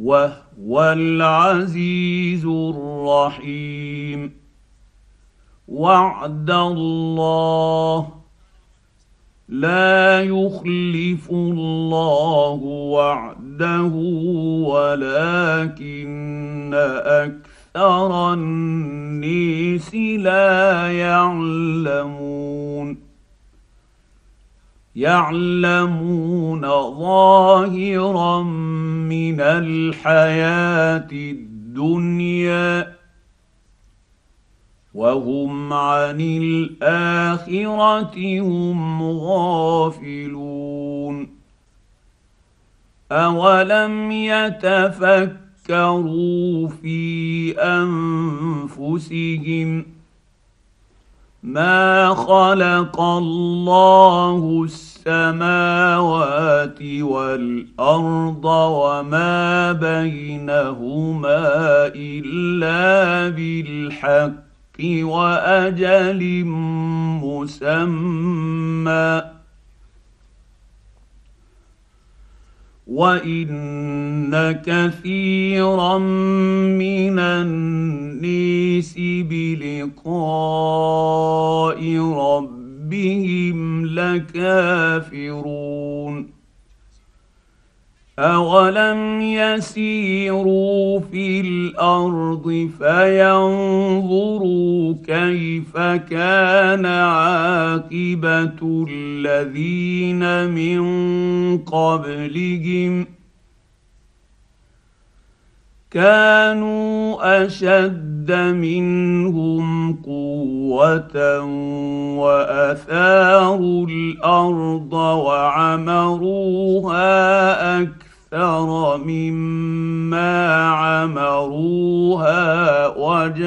وهو العزيز الرحيم. وعد الله لا يخلف الله وعده ولكن أكثر النيس لا يعلمون. يعلمون ظاهرا من الحياة الدنيا وهم عن الآخرة هم غافلون. أولم يتفكروا في أنفسهم ما خلق الله السماوات والأرض وما بينهما إلا بالحق وأجل مسمى. وإن كثيرا من النيس بلقاء ربهم لكافرون أولم يسيروا في الأرض فينظروا كيف كان عاقبة الذين من قبلهم كانوا أشد منهم قوة وأثاروا الأرض وعمروها أكثر مما عمروها وجاءتهم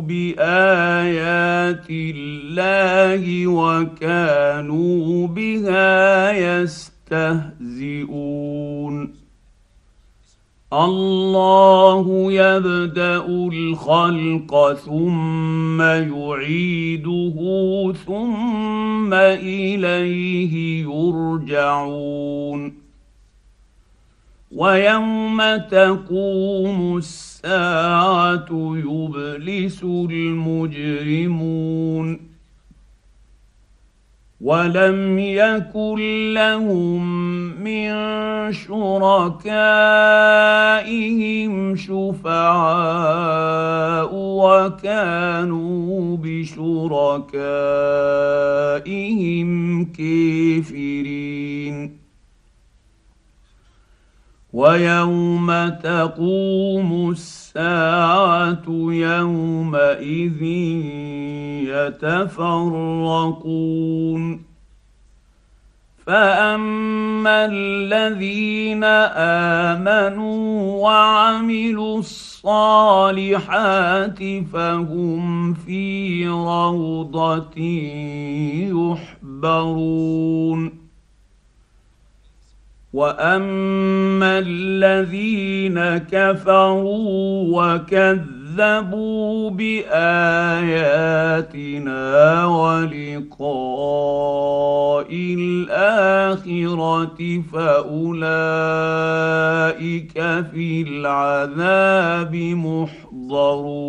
بايات الله وكانوا بها يستهزئون الله يبدا الخلق ثم يعيده ثم اليه يرجعون ويوم تقوم الساعة يبلس المجرمون ولم يكن لهم من شركائهم شفعاء وكانوا بشركائهم كافرين. ويوم تقوم الساعة يومئذ يتفرقون. فأما الذين آمنوا وعملوا الصالحات فهم في روضة يحبرون. واما الذين كفروا وكذبوا باياتنا ولقاء الاخره فاولئك في العذاب محضرون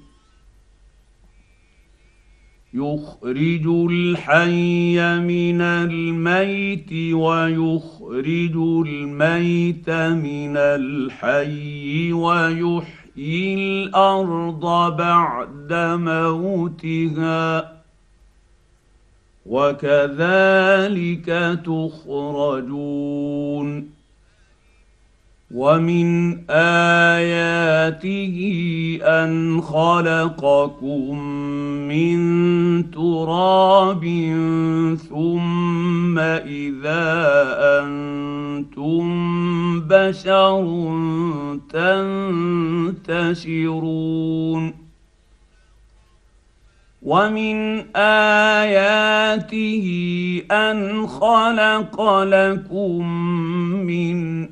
يخرج الحي من الميت ويخرج الميت من الحي ويحيي الأرض بعد موتها. وكذلك تخرجون. ومن اياته ان خلقكم من تراب ثم اذا أنتم بشر تنتشرون ومن اياته ان خلق لكم من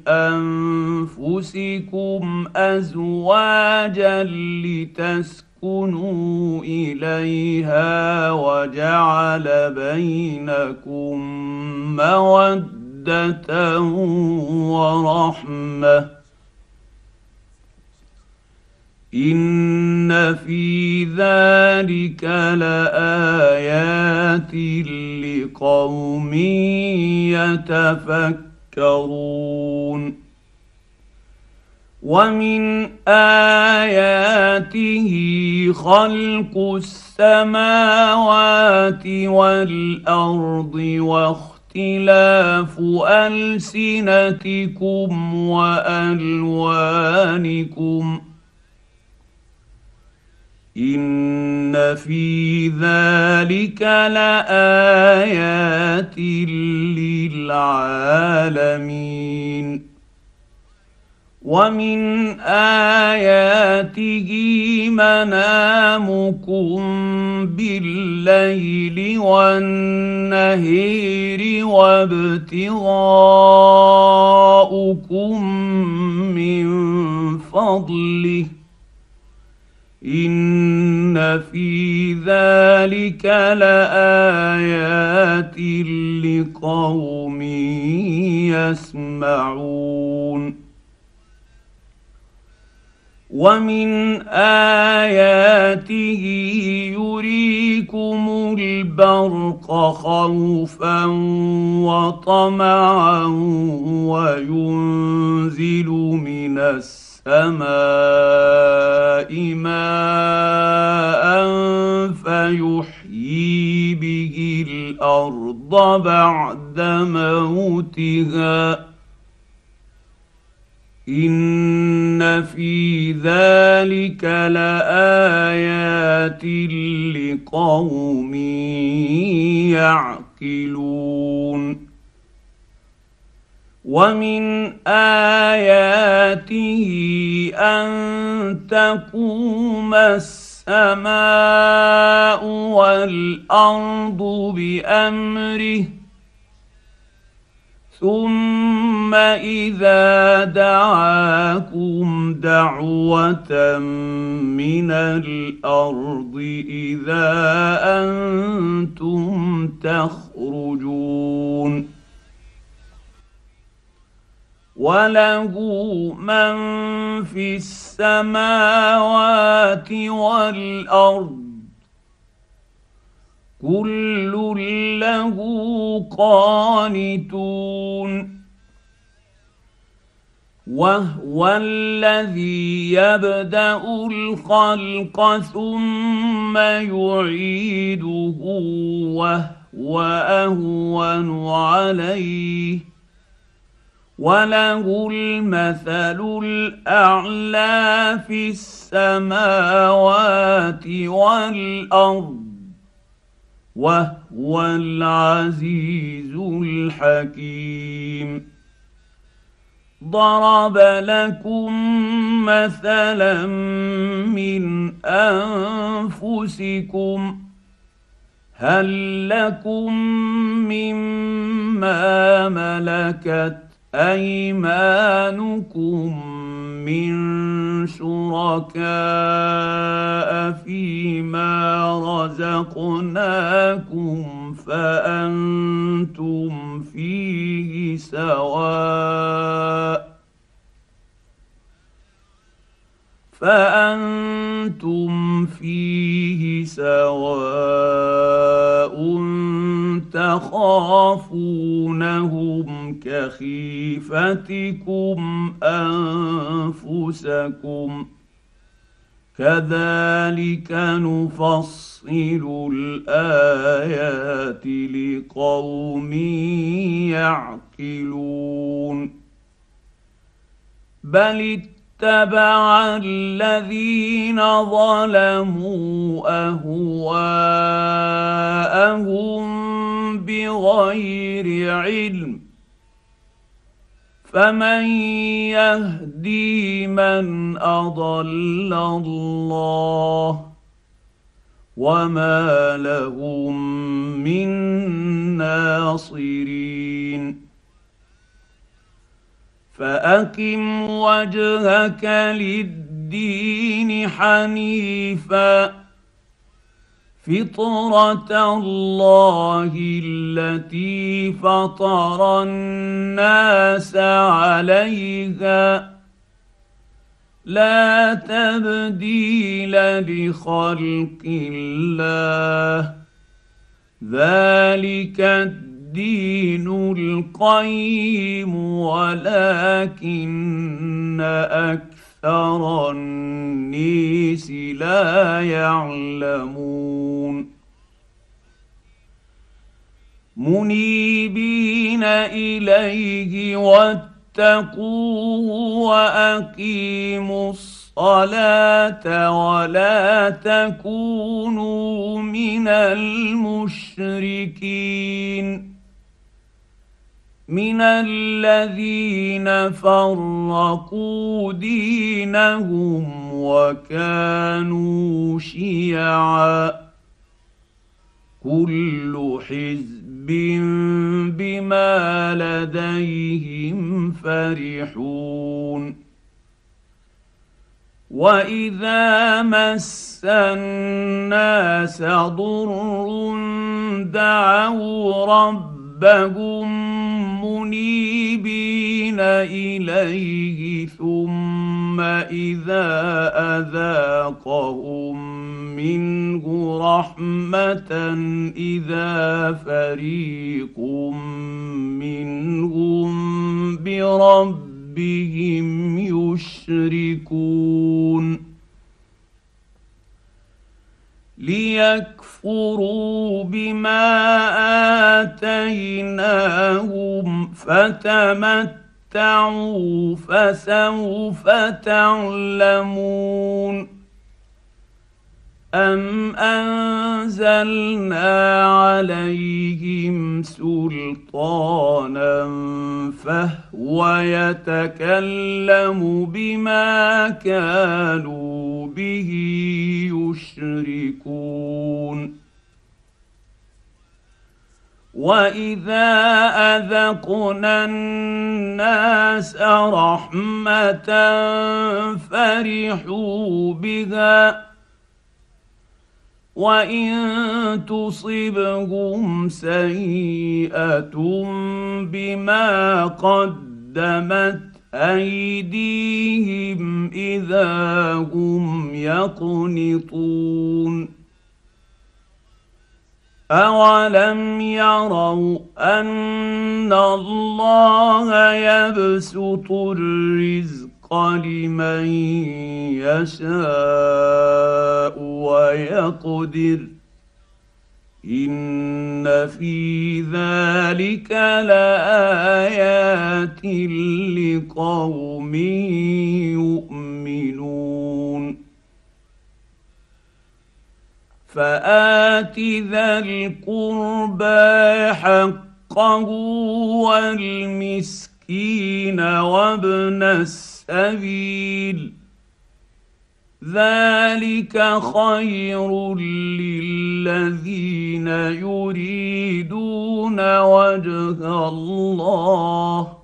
انفسكم ازواجا لتسكنوا اليها وجعل بينكم موده ورحمه ان في ذلك لايات لقوم يتفكرون ومن اياته خلق السماوات والارض واختلاف السنتكم والوانكم ان في ذلك لايات للعالمين ومن اياته منامكم بالليل والنهير وابتغاؤكم من فضله ان في ذلك لايات لقوم يسمعون ومن اياته يريكم البرق خوفا وطمعا وينزل من السماء السماء ماء فيحيي به الأرض بعد موتها. إن في ذلك لآيات لقوم يعقلون. ومن اياته ان تقوم السماء والارض بامره ثم اذا دعاكم دعوه من الأرض اذا أنتم تخرجون وله من في السماوات والارض كل له قانتون وهو الذي يبدا الخلق ثم يعيده وهو اهون عليه وله المثل الأعلى في السماوات والأرض وهو العزيز الحكيم. ضرب لكم مثلا من أنفسكم هل لكم مما ملكت أيمانكم من شركاء فيما رزقناكم فأنتم فيه سواء فأنتم فيه سواء تخافونهم كخيفتكم أنفسكم. كذلك نفصل الآيات لقوم يعقلون. بل اتبع الذين ظلموا أهواءهم بغير علم فمن يهدي من أضل الله وما لهم من ناصرين فأقم وجهك للدين حنيفا فطرة الله التي فطر الناس عليها. لا تبديل لخلق الله. ذلك الدين القيم ولكن أكثر النيس لا يعلمون. منيبين إليه واتقوه وأقيموا الصلاة ولا تكونوا من المشركين. من الذين فرقوا دينهم وكانوا شيعا كل حزب بما لديهم فرحون واذا مس الناس ضر دعوا ربهم منيبين إليه ثم إذا أذاقهم منه رحمة إذا فريق منهم بربهم يشركون ليكفروا بما اتيناهم فتمتعوا فسوف تعلمون ام انزلنا عليهم سلطانا فهو يتكلم بما كانوا به يشركون. واذا اذقنا الناس رحمه فرحوا بها وان تصبهم سيئه بما قدمت أيديهم إذا هم يقنطون. اولم يروا ان الله يبسط الرزق لمن يشاء ويقدر ان في ذلك لايات لقوم يؤمنون فات ذا القربى حقه والمسكين وابن السبيل ذلك خير للذين يريدون وجه الله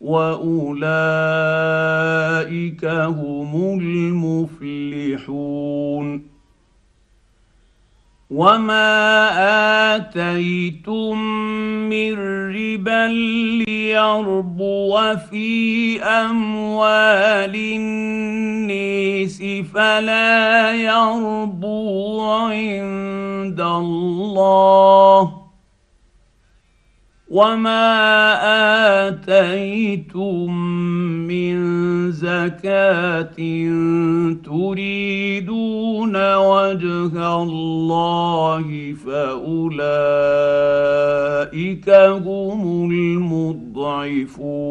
واولئك هم المفلحون وما اتيتم من ربا ليربو في أموال النيس فلا يربو عند الله. وما اتيتم من زكاه تريدون وجه الله فاولئك هم المضعفون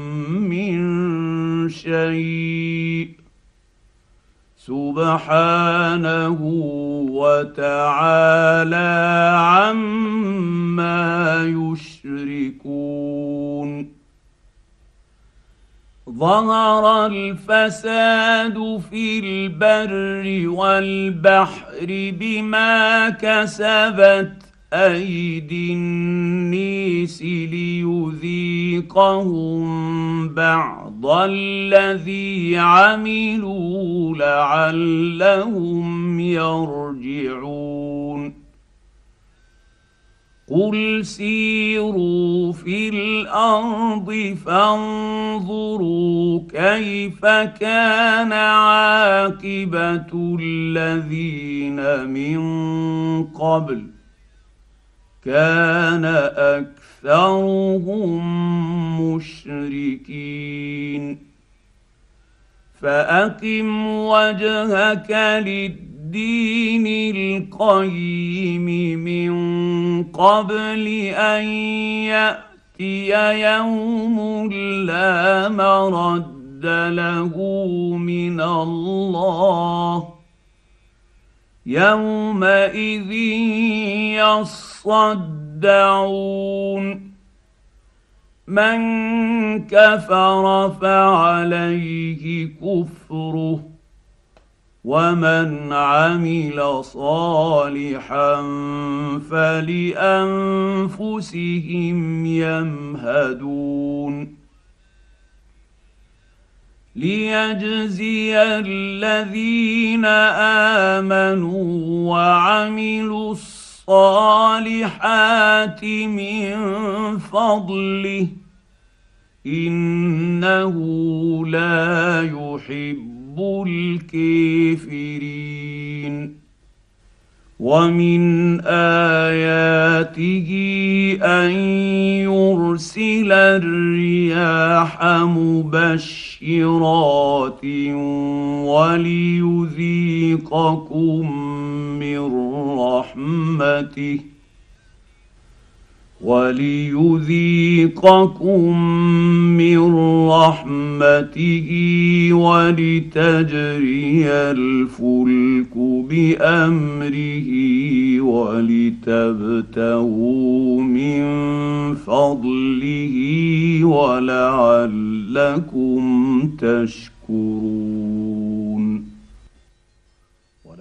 من شيء. سبحانه وتعالى عما يشركون. ظهر الفساد في البر والبحر بما كسبت أيدي النيس ليذيقهم بعض الذي عملوا لعلهم يرجعون. قل سيروا في الأرض فانظروا كيف كان عاقبة الذين من قبل. كان أكثرهم مشركين. فأقم وجهك للدين القيم من قبل أن يأتي يوم لا مرد له من الله. يومئذ يصدعون من كفر فعليه كفره ومن عمل صالحا فلأنفسهم يمهدون. ليجزي الذين آمنوا وعملوا الصالحات من فضله إنه لا يحب الكافرين. ومن اياته ان يرسل الرياح مبشرات وليذيقكم من رحمته وليذيقكم من رحمته ولتجري الفلك بأمره ولتبتغوا من فضله ولعلكم تشكرون.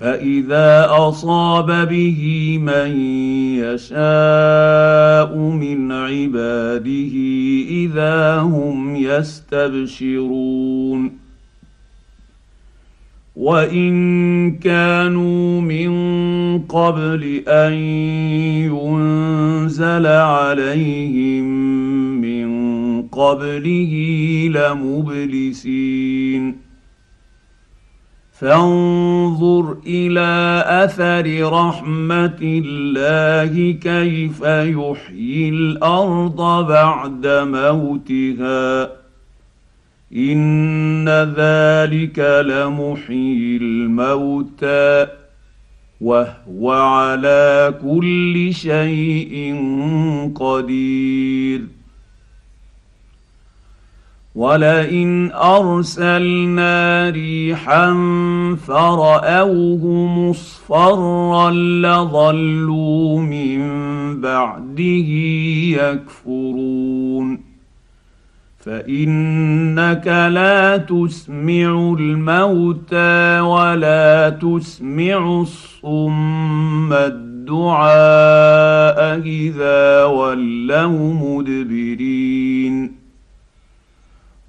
فإذا أصاب به من يشاء من عباده إذا هم يستبشرون. وإن كانوا من قبل أن ينزل عليهم من قبله لمبلسين. فانظر إلى أثر رحمة الله كيف يحيي الأرض بعد موتها. إن ذلك لمحيي الموتى وهو على كل شيء قدير. ولئن ارسلنا ريحا فراوه مصفرا لظلوا من بعده يكفرون فانك لا تسمع الموتى ولا تسمع الصم الدعاء اذا ولوا مدبرين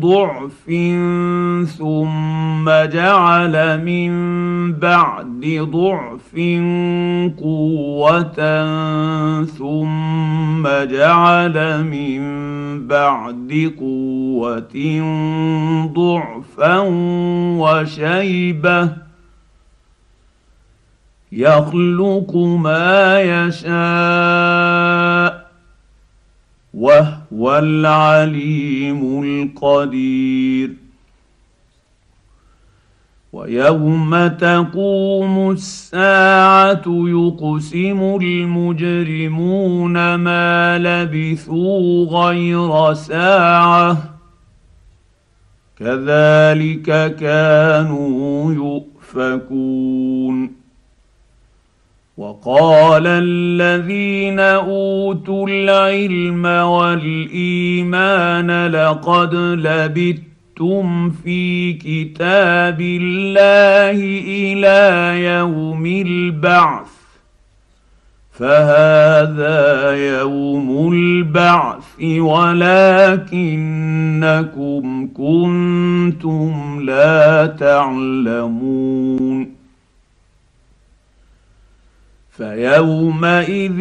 ضعف ثم جعل من بعد ضعف قوة ثم جعل من بعد قوة ضعفا وشيبة يخلق ما يشاء وهو العليم القدير. ويوم تقوم الساعة يقسم المجرمون ما لبثوا غير ساعة. كذلك كانوا يؤفكون. وقال الذين أوتوا العلم والإيمان لقد لبثتم في كتاب الله إلى يوم البعث فهذا يوم البعث ولكنكم كنتم لا تعلمون. فيومئذ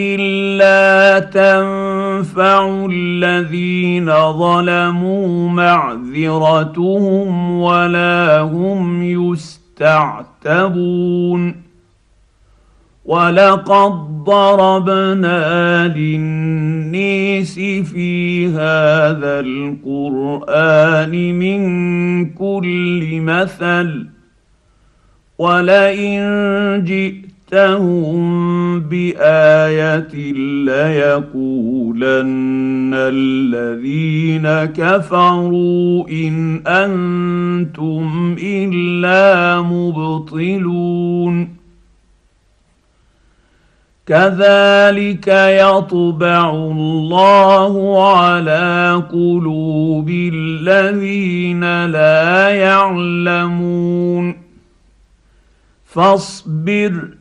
لا تنفع الذين ظلموا معذرتهم ولا هم يستعتبون ولقد ضربنا للنيس في هذا القران من كل مثل ولئن جئت جئتهم بايه ليقولن الذين كفروا ان أنتم الا مبطلون كذلك يطبع الله على قلوب الذين لا يعلمون فاصبر